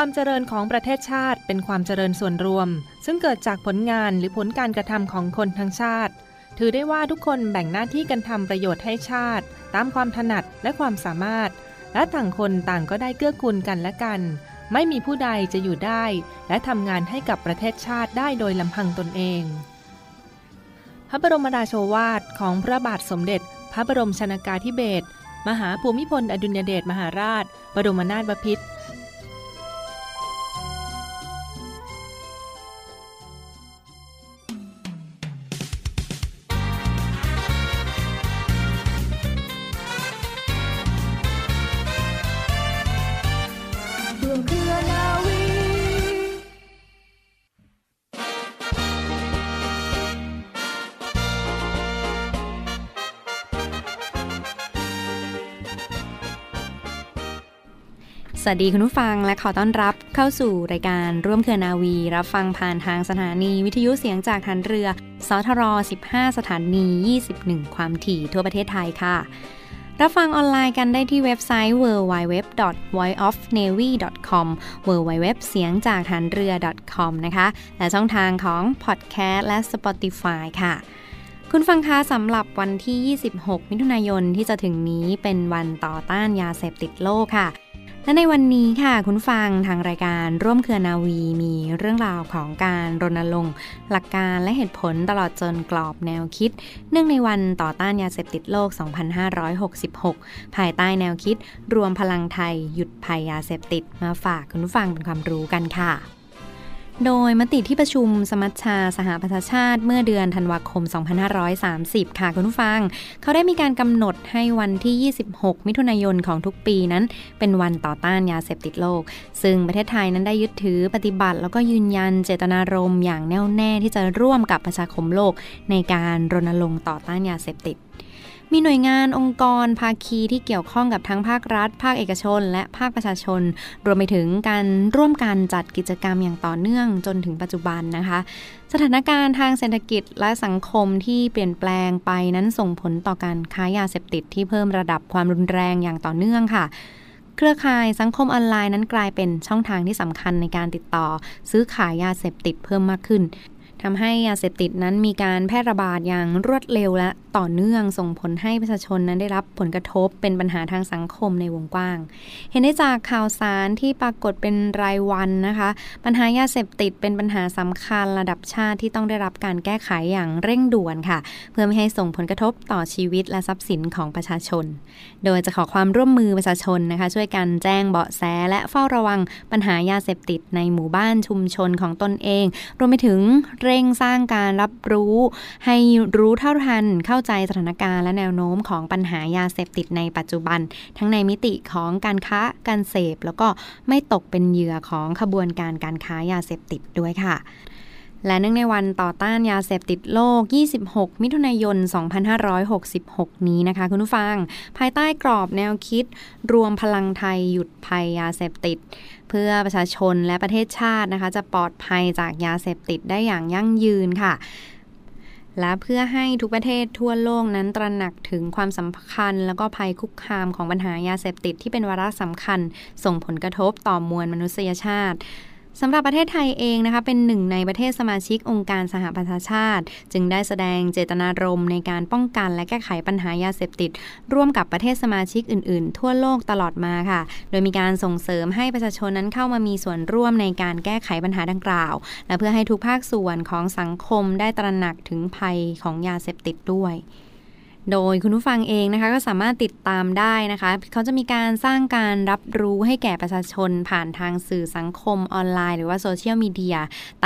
ความเจริญของประเทศชาติเป็นความเจริญส่วนรวม ซึ่งเกิดจากผลงานหรือผลการกระทำของคนทั้งชาติ ถือได้ว่าทุกคนแบ่งหน้าที่กันทำประโยชน์ให้ชาติ ตามความถนัดและความสามารถ และต่างคนต่างก็ได้เกื้อกูลกันและกัน ไม่มีผู้ใดจะอยู่ได้ และทำงานให้กับประเทศชาติได้โดยลำพังตนเอง พระบรมราโชวาทของพระบาทสมเด็จ พระบรมชนากาธิเบศรมหาภูมิพลอดุลยเดชมหาราช บรมนาถบพิตร สวัสดีคุณผู้ฟังและขอต้อนรับเข้าสู่รายการร่วมเครือนาวี รับฟังผ่านทางสถานีวิทยุเสียงจากฐานเรือ สทร 15 สถานี 21 ความถี่ทั่วประเทศไทยค่ะ รับฟังออนไลน์กันได้ที่เว็บไซต์ www.voiceofnavy.com www เสียงจากฐานเรือ .com นะคะ และช่องทางของ podcast และ Spotify ค่ะคุณฟังคะสำหรับวันที่ 26 มิถุนายนที่จะถึงนี้เป็นวันต่อต้านยาเสพติดโลกค่ะ และในวันนี้ค่ะคุณฟังทางรายการร่วมเครือนาวีมีเรื่องราวของการรณรงค์หลักการและเหตุผลตลอดจนกรอบแนวคิด เนื่องในวันต่อต้านยาเสพติดโลก 2566 ภายใต้แนวคิด รวมพลังไทยหยุดภัยยาเสพติดมาฝากคุณฟังเป็นความรู้กันค่ะ โดยมติที่ประชุมสมัชชาสหประชาชาติเมื่อเดือนธันวาคม 2530 ค่ะคุณผู้ฟัง เขาได้มีการกำหนดให้วันที่ 26 มิถุนายนของทุกปีนั้น เป็นวันต่อต้านยาเสพติดโลก ซึ่งประเทศไทยนั้นได้ยึดถือปฏิบัติ แล้วก็ยืนยันเจตนารมณ์อย่างแน่วแน่ที่จะร่วมกับประชาคมโลกในการรณรงค์ต่อต้านยาเสพติด มีหน่วยงานองค์กรภาคีที่เกี่ยวข้องกับทั้งภาครัฐ ภาคเอกชน และภาคประชาชน รวมไปถึงการร่วมกันจัดกิจกรรมอย่างต่อเนื่องจนถึงปัจจุบันนะคะ สถานการณ์ทางเศรษฐกิจและสังคมที่เปลี่ยนแปลงไปนั้นส่งผลต่อการค้ายาเสพติดที่เพิ่มระดับความรุนแรงอย่างต่อเนื่องค่ะเครือข่ายสังคมออนไลน์นั้นกลายเป็นช่องทางที่สำคัญในการติดต่อ ซื้อขายยาเสพติดเพิ่มมากขึ้น ทำให้ยาเสพติดนั้นมีการแพร่ระบาดอย่างรวดเร็วและต่อเนื่องส่งผลให้ประชาชนนั้นได้รับผลกระทบเป็นปัญหาทางสังคมในวงกว้าง เห็นได้จากข่าวสารที่ปรากฏเป็นรายวันนะคะ ปัญหายาเสพติดเป็นปัญหาสำคัญระดับชาติที่ต้องได้รับการแก้ไขอย่างเร่งด่วนค่ะ เพื่อไม่ให้ส่งผลกระทบต่อชีวิตและทรัพย์สินของประชาชน โดยจะขอความร่วมมือประชาชนนะคะ ช่วยกันแจ้งเบาะแสและเฝ้าระวังปัญหายาเสพติดในหมู่บ้านชุมชนของตนเอง รวมไปถึงเรร่งสร้างการรับรู้ ให้รู้เท่าทันเข้าใจสถานการณ์และแนวโน้มของปัญหายาเสพติดในปัจจุบัน ทั้งในมิติของการค้าการเสพ แล้วก็ไม่ตกเป็นเหยื่อของขบวนการการค้ายาเสพติดด้วยค่ะ และเนื่องในวันต่อต้านยาเสพติดโลก 26 มิถุนายน 2566 นี้นะคะ คุณผู้ฟัง ภายใต้กรอบแนวคิด รวมพลังไทยหยุดภัยยาเสพติด เพื่อประชาชนและประเทศชาตินะคะ จะปลอดภัยจากยาเสพติดได้อย่างยั่งยืนค่ะและเพื่อให้ทุกประเทศทั่วโลกนั้นตระหนักถึงความสำคัญ แล้วก็ภัยคุกคามของปัญหายาเสพติดที่เป็นวาระสำคัญ ส่งผลกระทบต่อมวลมนุษยชาติ สำหรับประเทศไทยเองนะคะเป็นหนึ่งในประเทศสมาชิกองค์การสหประชาชาติ จึงได้แสดงเจตนารมณ์ในการป้องกันและแก้ไขปัญหายาเสพติด ร่วมกับประเทศสมาชิกอื่นๆ ทั่วโลกตลอดมาค่ะ โดยมีการส่งเสริมให้ประชาชนนั้นเข้ามามีส่วนร่วมในการแก้ไขปัญหาดังกล่าว และเพื่อให้ทุกภาคส่วนของสังคมได้ตระหนักถึงภัยของยาเสพติดด้วย โดยคุณผู้ฟังเองนะคะก็สามารถติดตามได้นะคะ เขาจะมีการสร้างการรับรู้ให้แก่ประชาชนผ่านทางสื่อสังคมออนไลน์ หรือว่าโซเชียลมีเดีย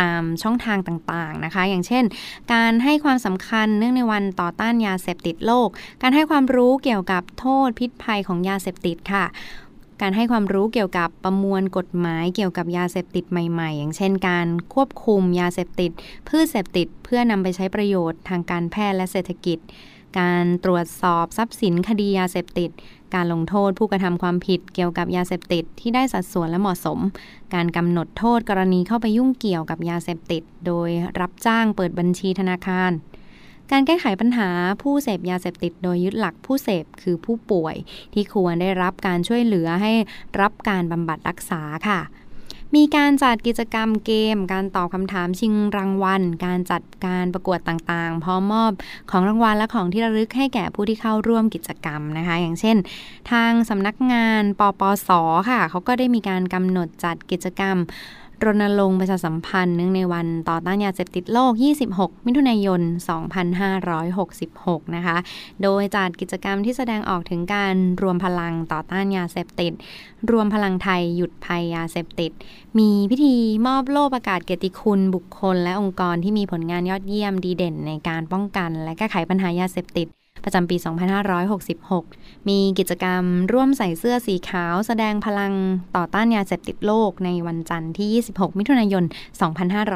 ตามช่องทางต่างๆนะคะ อย่างเช่น การให้ความสำคัญเนื่องในวันต่อต้านยาเสพติดโลก การให้ความรู้เกี่ยวกับโทษพิษภัยของยาเสพติดค่ะการให้ความรู้เกี่ยวกับประมวลกฎหมายเกี่ยวกับยาเสพติดใหม่ๆ อย่างเช่นการควบคุมยาเสพติด พืชเสพติดเพื่อนำไปใช้ประโยชน์ทางการแพทย์และเศรษฐกิจ การตรวจสอบทรัพย์สินคดียาเสพติด การลงโทษผู้กระทำความผิดเกี่ยวกับยาเสพติดที่ได้สัดส่วนและเหมาะสม การกำหนดโทษกรณีเข้าไปยุ่งเกี่ยวกับยาเสพติด โดยรับจ้างเปิดบัญชีธนาคาร การแก้ไขปัญหาผู้เสพยาเสพติด โดยยึดหลักผู้เสพคือผู้ป่วย ที่ควรได้รับการช่วยเหลือให้รับการบำบัดรักษาค่ะ มีการจัดกิจกรรมเกม การตอบคำถามชิงรางวัล การจัดการประกวดต่างๆ พร้อมมอบของรางวัลและของที่ระลึกให้แก่ผู้ที่เข้าร่วมกิจกรรมนะคะ อย่างเช่น ทางสำนักงานปปสค่ะเขาก็ได้มีการกำหนดจัดกิจกรรม รณรงค์ประชาสัมพันธ์เนื่องในวันต่อต้านยาเสพติดโลก 26 มิถุนายน 2566 นะคะ โดยจัดกิจกรรมที่แสดงออกถึงการรวมพลังต่อต้านยาเสพติด รวมพลังไทยหยุดภัยยาเสพติด มีพิธีมอบโล่ประกาศเกียรติคุณบุคคลและองค์กรที่มีผลงานยอดเยี่ยมดีเด่นในการป้องกัน และแก้ไขปัญหายาเสพติด ประจำปี 2566 มีกิจกรรมร่วมใส่เสื้อสีขาวแสดงพลังต่อต้านยาเสพติดโลกในวันจันทร์ที่ 26 มิถุนายน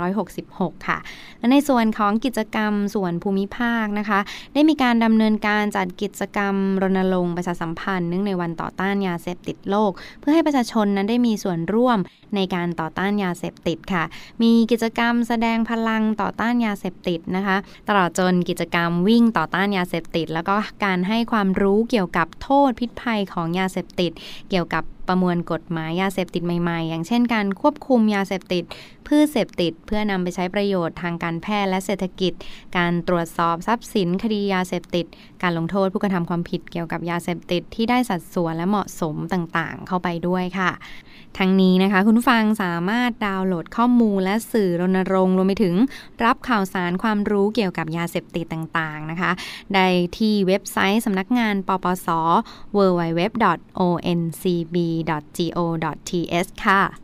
2566 ค่ะ และในส่วนของกิจกรรมส่วนภูมิภาคนะคะ ได้มีการดำเนินการจัดกิจกรรมรณรงค์ประชาสัมพันธ์เนื่องในวันต่อต้านยาเสพติดโลก เพื่อให้ประชาชนนั้นได้มีส่วนร่วมในการต่อต้านยาเสพติดค่ะ มีกิจกรรมแสดงพลังต่อต้านยาเสพติดนะคะ ตลอดจนกิจกรรมวิ่งต่อต้านยาเสพติดแล้วก็การให้ความรู้เกี่ยวกับโทษพิษภัยของยาเสพติด เกี่ยวกับประมวลกฎหมายยาเสพติดใหม่ๆ อย่างเช่นการควบคุมยาเสพติดพืชเสพติด เพื่อนำไปใช้ประโยชน์ทางการแพทย์และเศรษฐกิจ การตรวจสอบทรัพย์สินคดียาเสพติด การลงโทษผู้กระทำความผิดเกี่ยวกับยาเสพติดที่ได้สัดส่วนและเหมาะสมต่างๆ เข้าไปด้วยค่ะ ทั้งนี้นะคะ คุณฟังสามารถดาวน์โหลดข้อมูลและสื่อรณรงค์รวมไปถึงรับข่าวสารความรู้เกี่ยวกับยาเสพติดต่างๆนะคะ ได้ที่เว็บไซต์สำนักงานปปส www.oncb.go.th ค่ะ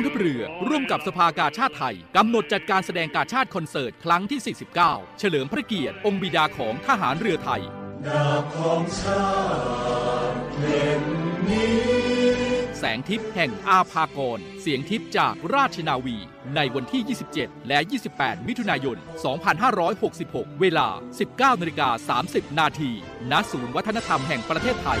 องทัพเรือ ร่วมกับสภากาชาติไทย กำหนดจัดการแสดงกาชาติคอนเสิร์ต ครั้งที่ 49 เฉลิมพระเกียรติ องค์บิดาของทหารเรือไทยแสงทิพย์แห่งอาภากร เสียงทิพย์จากราชนาวี ในวันที่ 27 และ 28 มิถุนายน 2566 เวลา 19นาฬิกา30 นาทีณศูนย์วัฒนธรรมแห่งประเทศไทย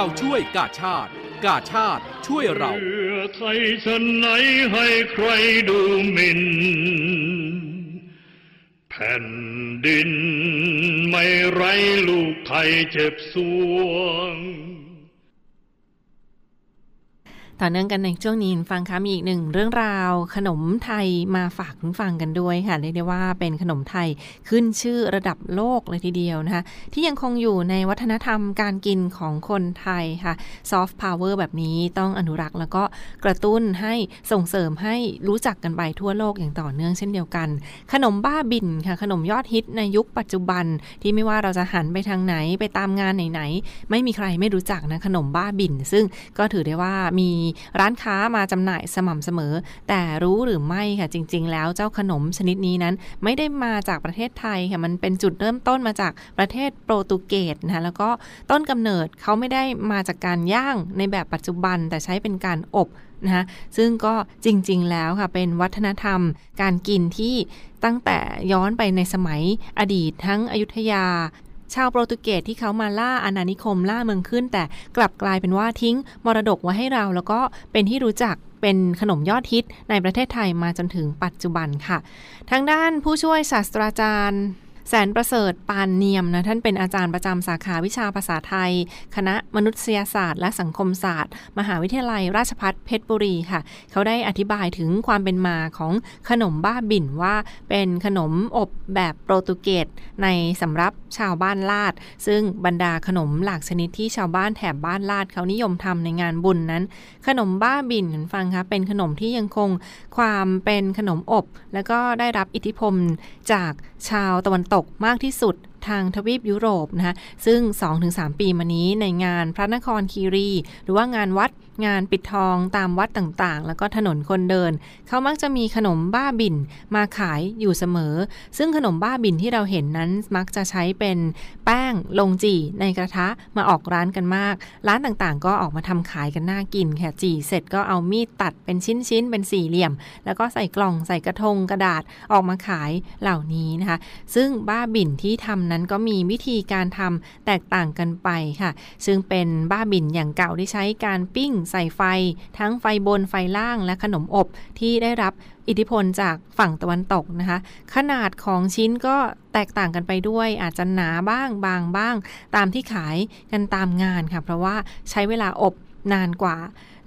เราช่วยกาชาติ กาชาติช่วยเราเพื่อไทยชนไหนให้ใครดูหมิ่นแผ่นดินไม่ไรลูกไทยเจ็บสวง ต่อเนื่องกันในช่วงนี้ฟังคะมีอีกหนึ่งเรื่องราวขนมไทยมาฝากคุณฟังกันด้วยค่ะเรียกได้ว่าเป็นขนมไทยขึ้นชื่อระดับโลกเลยทีเดียวนะคะที่ยังคงอยู่ในวัฒนธรรมการกินของคนไทยค่ะซอฟต์พาวเวอร์แบบนี้ต้องอนุรักษ์แล้วก็กระตุ้นให้ส่งเสริมให้รู้จักกันไปทั่วโลกอย่างต่อเนื่องเช่นเดียวกัน ขนมบ้าบินค่ะขนมยอดฮิตในยุคปัจจุบัน ที่ไม่ว่าเราจะหันไปทางไหนไปตามงานไหนๆไม่มีใครไม่รู้จักนะขนมบ้าบิน ซึ่งก็ถือได้ว่ามีร้านค้ามาจำหน่ายสม่ำเสมอ แต่รู้หรือไม่ค่ะจริง ๆ แล้วเจ้าขนมชนิดนี้นั้น ไม่ได้มาจากประเทศไทยค่ะมันเป็นจุดเริ่มต้นมาจากประเทศโปรตุเกสนะคะแล้วก็ต้นกำเนิดเขาไม่ได้มาจากการย่างในแบบปัจจุบันแต่ใช้เป็นการอบนะคะซึ่งก็จริง ๆ แล้วค่ะ เป็นวัฒนธรรมการกินที่ตั้งแต่ย้อนไปในสมัยอดีตทั้งอยุธยา ชาวโปรตุเกสที่เขามาล่าอาณานิคมล่าเมืองขึ้น แต่กลับกลายเป็นว่าทิ้งมรดกไว้ให้เรา แล้วก็เป็นที่รู้จักเป็นขนมยอดฮิตในประเทศไทยมาจนถึงปัจจุบันค่ะ ทางด้านผู้ช่วยศาสตราจารย์ แสนประเสริฐปานเนียมนะท่านเป็นอาจารย์ประจำสาขาวิชาภาษาไทย คณะมนุษยศาสตร์ และสังคมศาสตร์ มหาวิทยาลัยราชภัฏเพชรบุรีค่ะ เขาได้อธิบายถึงความเป็นมาของขนมบ้าบิ่นว่าเป็นขนมอบแบบโปรตุเกสในสำรับชาวบ้านลาด ซึ่งบรรดาขนมหลากชนิดที่ชาวบ้านแถบบ้านลาดเขานิยมทำในงานบุญนั้น ขนมบ้าบิ่นฟังคะเป็นขนมที่ยังคงความเป็นขนมอบ แล้วก็ได้รับอิทธิพลจากชาวตะวันตกมากที่สุดทางทวีปยุโรปนะคะซึ่ง 2-3 ปีมานี้ในงานพระนครคีรี หรือว่างานวัด งานปิดทองตามวัดต่างๆ แล้วก็ถนนคนเดิน เขามักจะมีขนมบ้าบินมาขายอยู่เสมอ ซึ่งขนมบ้าบินที่เราเห็นนั้นมักจะใช้เป็นแป้งลงจี่ในกระทะมาออกร้านกันมาก ร้านต่างๆ ก็ออกมาทำขายกันน่ากินค่ะจี่เสร็จก็เอามีดตัดเป็นชิ้นๆเป็นสี่เหลี่ยม แล้วก็ใส่กล่องใส่กระทงกระดาษออกมาขายเหล่านี้นะคะ ซึ่งบ้าบินที่ทำนั้นก็มีวิธีการทำแตกต่างกันไปค่ะ ซึ่งเป็นบ้าบินอย่างเก่าที่ใช้การปิ้งใส่ไฟ ทั้งไฟบนไฟล่างและขนมอบที่ได้รับอิทธิพลจากฝั่งตะวันตกนะคะ ขนาดของชิ้นก็แตกต่างกันไปด้วย อาจจะหนาบ้างบางบ้าง ตามที่ขายกันตามงานค่ะ เพราะว่าใช้เวลาอบนานกว่า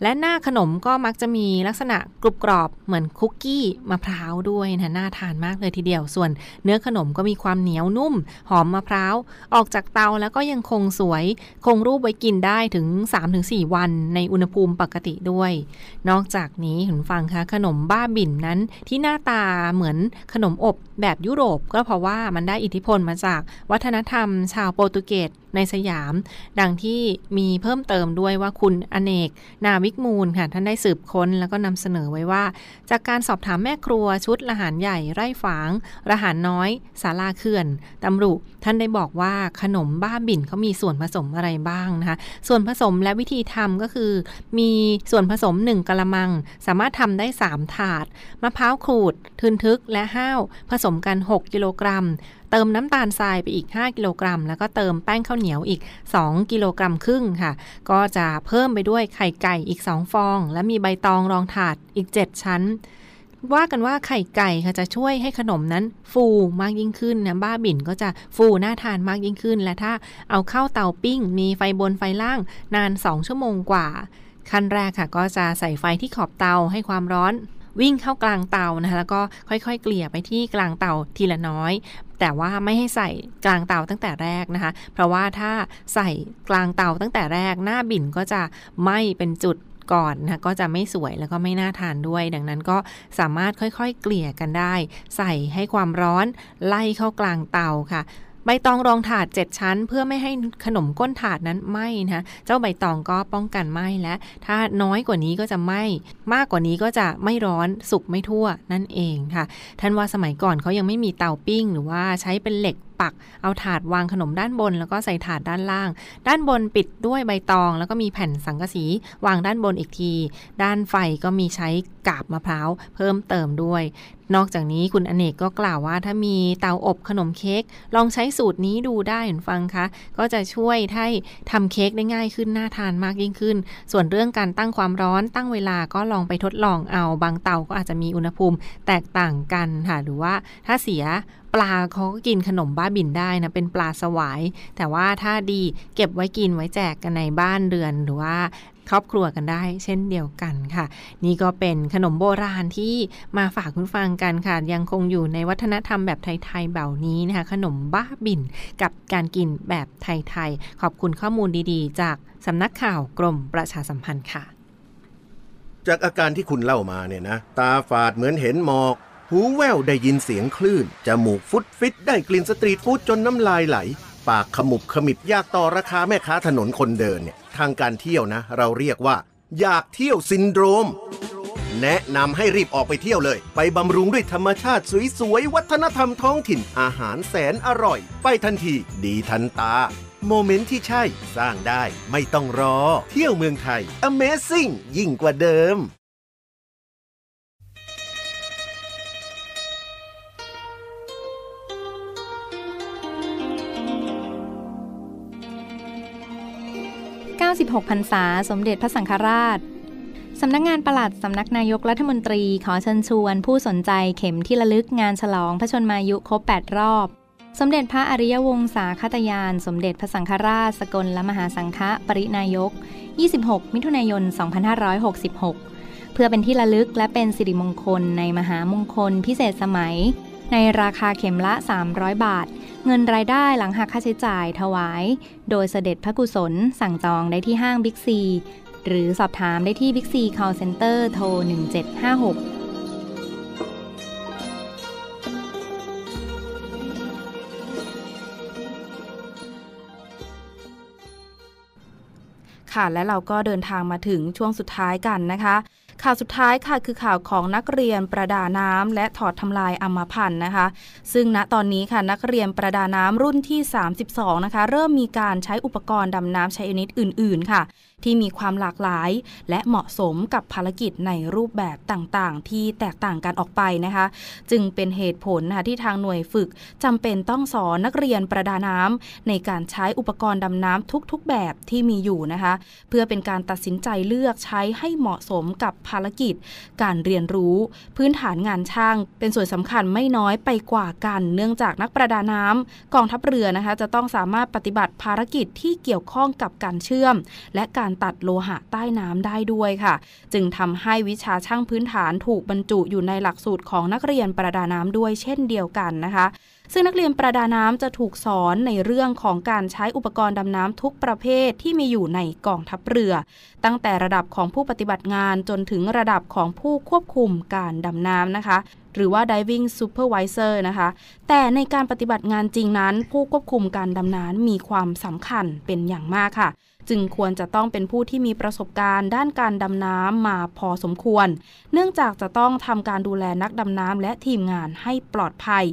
และหน้าขนมก็มักจะมีลักษณะกรุบกรอบเหมือนคุกกี้มะพร้าวด้วยนะน่าทานมากเลยทีเดียว ส่วนเนื้อขนมก็มีความเหนียวนุ่ม หอมมะพร้าว ออกจากเตาแล้วก็ยังคงสวย คงรูปไว้กินได้ถึง 3-4 วันในอุณหภูมิปกติด้วย นอกจากนี้คุณฟังคะขนมบ้าบิ่นนั้นที่หน้าตาเหมือนขนมอบแบบยุโรป ก็เพราะว่ามันได้อิทธิพลมาจากวัฒนธรรมชาวโปรตุเกสในสยาม ดังที่มีเพิ่มเติมด้วยว่าคุณอเนก นาวิกมูลค่ะท่านได้สืบค้นแล้วก็นำเสนอไว้ว่า จากการสอบถามแม่ครัวชุดละหารใหญ่ไร่ฝาง ละหารน้อยสาลาเขื่อนตำรุท่านได้บอกว่าขนมบ้าบิ่นเขามีส่วนผสมอะไรบ้างนะคะ ส่วนผสมและวิธีทำก็คือ มีส่วนผสม 1กะละมัง สามารถทำได้ 3 ถาด มะพร้าวขูด ทึนทึกและห้าว ผสมกัน 6 กิโลกรัม เติมน้ำตาลทรายไปอีก 5 กิโลกรัม แล้วก็เติมแป้งข้าวเหนียวอีก 2 กิโลกรัมครึ่งค่ะ ก็จะเพิ่มไปด้วยไข่ไก่อีก 2 ฟอง และมีใบตองรองถาดอีก 7 ชั้นว่ากันว่าไข่ไก่ค่ะจะช่วยให้ขนมนั้นฟูมากยิ่งขึ้นนะบ้าบิ่นก็จะฟูน่าทานมากยิ่งขึ้น และถ้าเอาเข้าเตาปิ้ง มีไฟบนไฟล่างนาน 2 ชั่วโมงกว่า ขั้นแรกค่ะก็จะใส่ไฟที่ขอบเตาให้ความร้อน วิ่งเข้ากลางเตานะคะแล้วก็ค่อยๆ เกลี่ยไปที่กลางเตาทีละน้อย แต่ว่าไม่ให้ใส่กลางเตาตั้งแต่แรกนะคะ เพราะว่าถ้าใส่กลางเตาตั้งแต่แรกหน้าบิ่นก็จะไหม้เป็นจุดก่อนนะก็จะไม่สวยแล้วก็ไม่น่าทานด้วย ดังนั้นก็สามารถค่อยๆ เกลี่ยกันได้ ใส่ให้ความร้อนไล่เข้ากลางเตาค่ะ ใบตองรองถาด 7 ชั้น เพื่อไม่ให้ขนมก้นถาดนั้นไหม้นะเจ้าใบตองก็ป้องกันไหม้และถ้าน้อยกว่านี้ก็จะไหม้มากกว่านี้ก็จะไม่ร้อนสุกไม่ทั่วนั่นเองค่ะ ท่านว่าสมัยก่อนเขายังไม่มีเตาปิ้ง หรือว่าใช้เป็นเหล็ก ปัก เอาถาดวางขนมด้านบน แล้วก็ใส่ถาดด้านล่าง ด้านบนปิดด้วยใบตอง แล้วก็มีแผ่นสังกะสีวางด้านบนอีกที ด้านไฟก็มีใช้กาบมะพร้าวเพิ่มเติมด้วย นอกจากนี้คุณอเนกก็กล่าวว่าถ้ามีเตาอบขนมเค้กลองใช้สูตรนี้ดูได้เห็นฟังคะก็จะช่วยให้ทำเค้กได้ง่ายขึ้นน่าทานมากยิ่งขึ้น ส่วนเรื่องการตั้งความร้อนตั้งเวลาก็ลองไปทดลองเอาบางเตาก็อาจจะมีอุณหภูมิแตกต่างกันค่ะหรือว่าถ้าเสีย ปลาเขาก็กินขนมบ้าบินได้นะเป็นปลาสวาย แต่ว่าถ้าดีเก็บไว้กินไว้แจกกันในบ้านเรือนหรือว่าครอบครัวกันได้เช่นเดียวกันค่ะ นี่ก็เป็นขนมโบราณที่มาฝากคุณฟังกันค่ะ ยังคงอยู่ในวัฒนธรรมแบบไทยๆแบบนี้นะคะ ขนมบ้าบินกับการกินแบบไทยๆขอบคุณข้อมูลดีๆ จากสำนักข่าวกรมประชาสัมพันธ์ค่ะ จากอาการที่คุณเล่ามาเนี่ยนะ ตาฝาดเหมือนเห็นหมอก หูแว่วได้ยินเสียงคลื่น จมูกฟุดฟิดได้กลิ่นสตรีทฟู้ดจนน้ำลายไหล ปากขมุบขมิบอยากต่อราคาแม่ค้าถนนคนเดินเนี่ยทางการเที่ยวนะ เราเรียกว่า อยากเที่ยวซินโดรม แนะนำให้รีบออกไปเที่ยวเลย ไปบำรุงด้วยธรรมชาติสวยๆ วัฒนธรรมท้องถิ่นอาหารแสนอร่อย ไปทันที ดีทันตา moment ที่ใช่ สร้างได้ ไม่ต้องรอ เที่ยวเมืองไทย Amazing ยิ่งกว่าเดิม 96พรรษา สมเด็จพระสังฆราช สำนักงงานประหลัดสำนักนายกรัฐมนตรีขอเชิญชวน ผู้สนใจเข็มที่ระลึกงานฉลองพระชนมายุครบ 8 รอบ สมเด็จพระอริยวงศาคตยาน สมเด็จพระสังฆราช สกลและมหาสังฆปรินายก 26 มิถุนายน 2566 เพื่อเป็นที่ระลึกและเป็นสิริมงคลในมหามงคลพิเศษสมัย ในราคาเข็มละ 300 บาท เงินรายได้หลังหักค่าใช้จ่ายถวาย โดยเสด็จพระกุศลสั่งจองได้ที่ห้างบิ๊กซี หรือสอบถามได้ที่บิ๊กซีคอลเซ็นเตอร์โทร 1756ค่ะและเราก็เดินทางมาถึงช่วงสุดท้ายกันนะคะ ข่าวสุดท้ายค่ะคือข่าวของนักเรียนประดาน้ำและถอดทำลายอัมพันธ์นะคะ ซึ่งณตอนนี้ค่ะนักเรียนประดาน้ำรุ่นที่ 32 นะคะ เริ่มมีการใช้อุปกรณ์ดำน้ำใช้ชนิดอื่น ๆ ค่ะ ที่มีความหลากหลาย และเหมาะสมกับภารกิจในรูปแบบต่างๆ ที่แตกต่างกันออกไปนะคะ จึงเป็นเหตุผลนะคะที่ทางหน่วยฝึกจำเป็นต้องสอนนักเรียนประดาน้ำในการใช้อุปกรณ์ดำน้ำทุกๆ แบบที่มีอยู่นะคะ เพื่อเป็นการตัดสินใจเลือกใช้ให้เหมาะสมกับภารกิจ การเรียนรู้ พื้นฐานงานช่าง เป็นส่วนสำคัญไม่น้อยไปกว่ากัน เนื่องจากนักประดาน้ำกองทัพเรือนะคะ จะต้องสามารถปฏิบัติภารกิจที่เกี่ยวข้องกับการเชื่อม และการการตัดโลหะใต้น้ำได้ด้วยค่ะ จึงทำให้วิชาช่างพื้นฐานถูกบรรจุอยู่ในหลักสูตรของนักเรียนประดาน้ำด้วยเช่นเดียวกันนะคะ ซึ่งนักเรียนประดาน้ำจะถูกสอนในเรื่องของการใช้อุปกรณ์ดำน้ำทุกประเภทที่มีอยู่ในกองทัพเรือ ตั้งแต่ระดับของผู้ปฏิบัติงานจนถึงระดับของผู้ควบคุมการดำน้ำนะคะหรือว่า diving supervisor นะคะ แต่ในการปฏิบัติงานจริงนั้น ผู้ควบคุมการดำน้ำมีความสำคัญเป็นอย่างมากค่ะ จึงควรจะต้องเป็นผู้ที่มีประสบการณ์ ด้านการดำน้ำมาพอสมควร เนื่องจากจะต้องทำการดูแลนักดำน้ำและทีมงานให้ปลอดภัย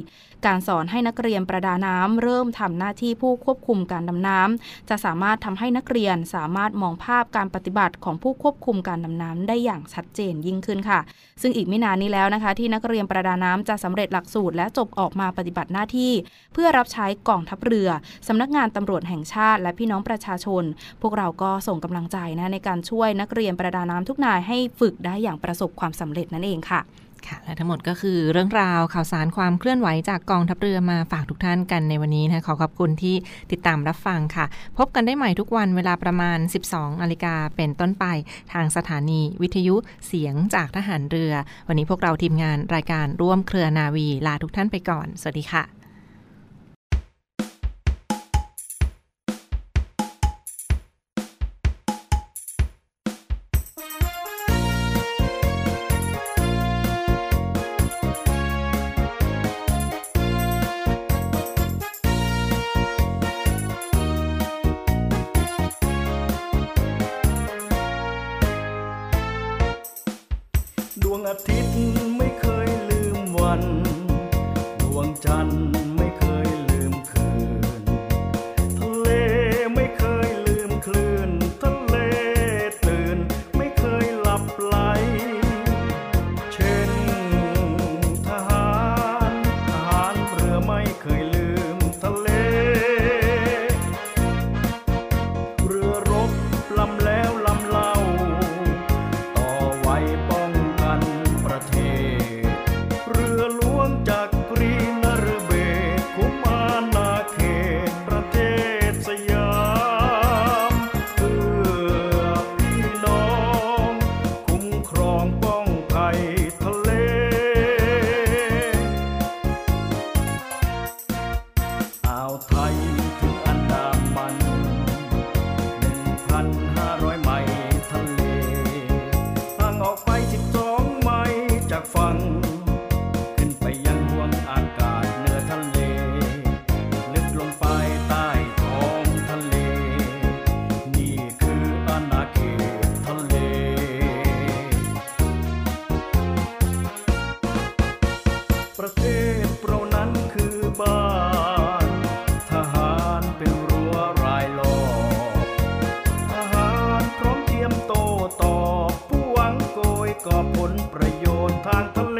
การสอนให้นักเรียนประดาน้ำเริ่มทำหน้าที่ผู้ควบคุมการดำน้ำจะสามารถทำให้นักเรียนสามารถมองภาพการปฏิบัติของผู้ควบคุมการดำน้ำได้อย่างชัดเจนยิ่งขึ้นค่ะ ซึ่งอีกไม่นานนี้แล้วนะคะ ที่นักเรียนประดาน้ำจะสำเร็จหลักสูตร และจบออกมาปฏิบัติหน้าที่ เพื่อรับใช้กองทัพเรือสำนักงานตำรวจแห่งชาติ และพี่น้องประชาชน พวกเราก็ส่งกำลังใจนะในการช่วยนักเรียนประดาน้ำทุกนายให้ฝึกได้อย่างประสบความสำเร็จนั่นเองค่ะ ค่ะและทั้งหมดก็คือเรื่องราวข่าวสารความเคลื่อนไหวจากกองทัพเรือมาฝากทุกท่านกันในวันนี้นะขอขอบคุณที่ติดตามรับฟังค่ะ พบกันได้ใหม่ทุกวันเวลาประมาณ 12นาฬิกาเป็นต้นไป ทางสถานีวิทยุเสียงจากทหารเรือ วันนี้พวกเราทีมงานรายการร่วมเครือนาวีลาทุกท่านไปก่อน สวัสดีค่ะ Appetiten. ต่อพ่วงโกยก่อผลประโยชน์ทางทะเล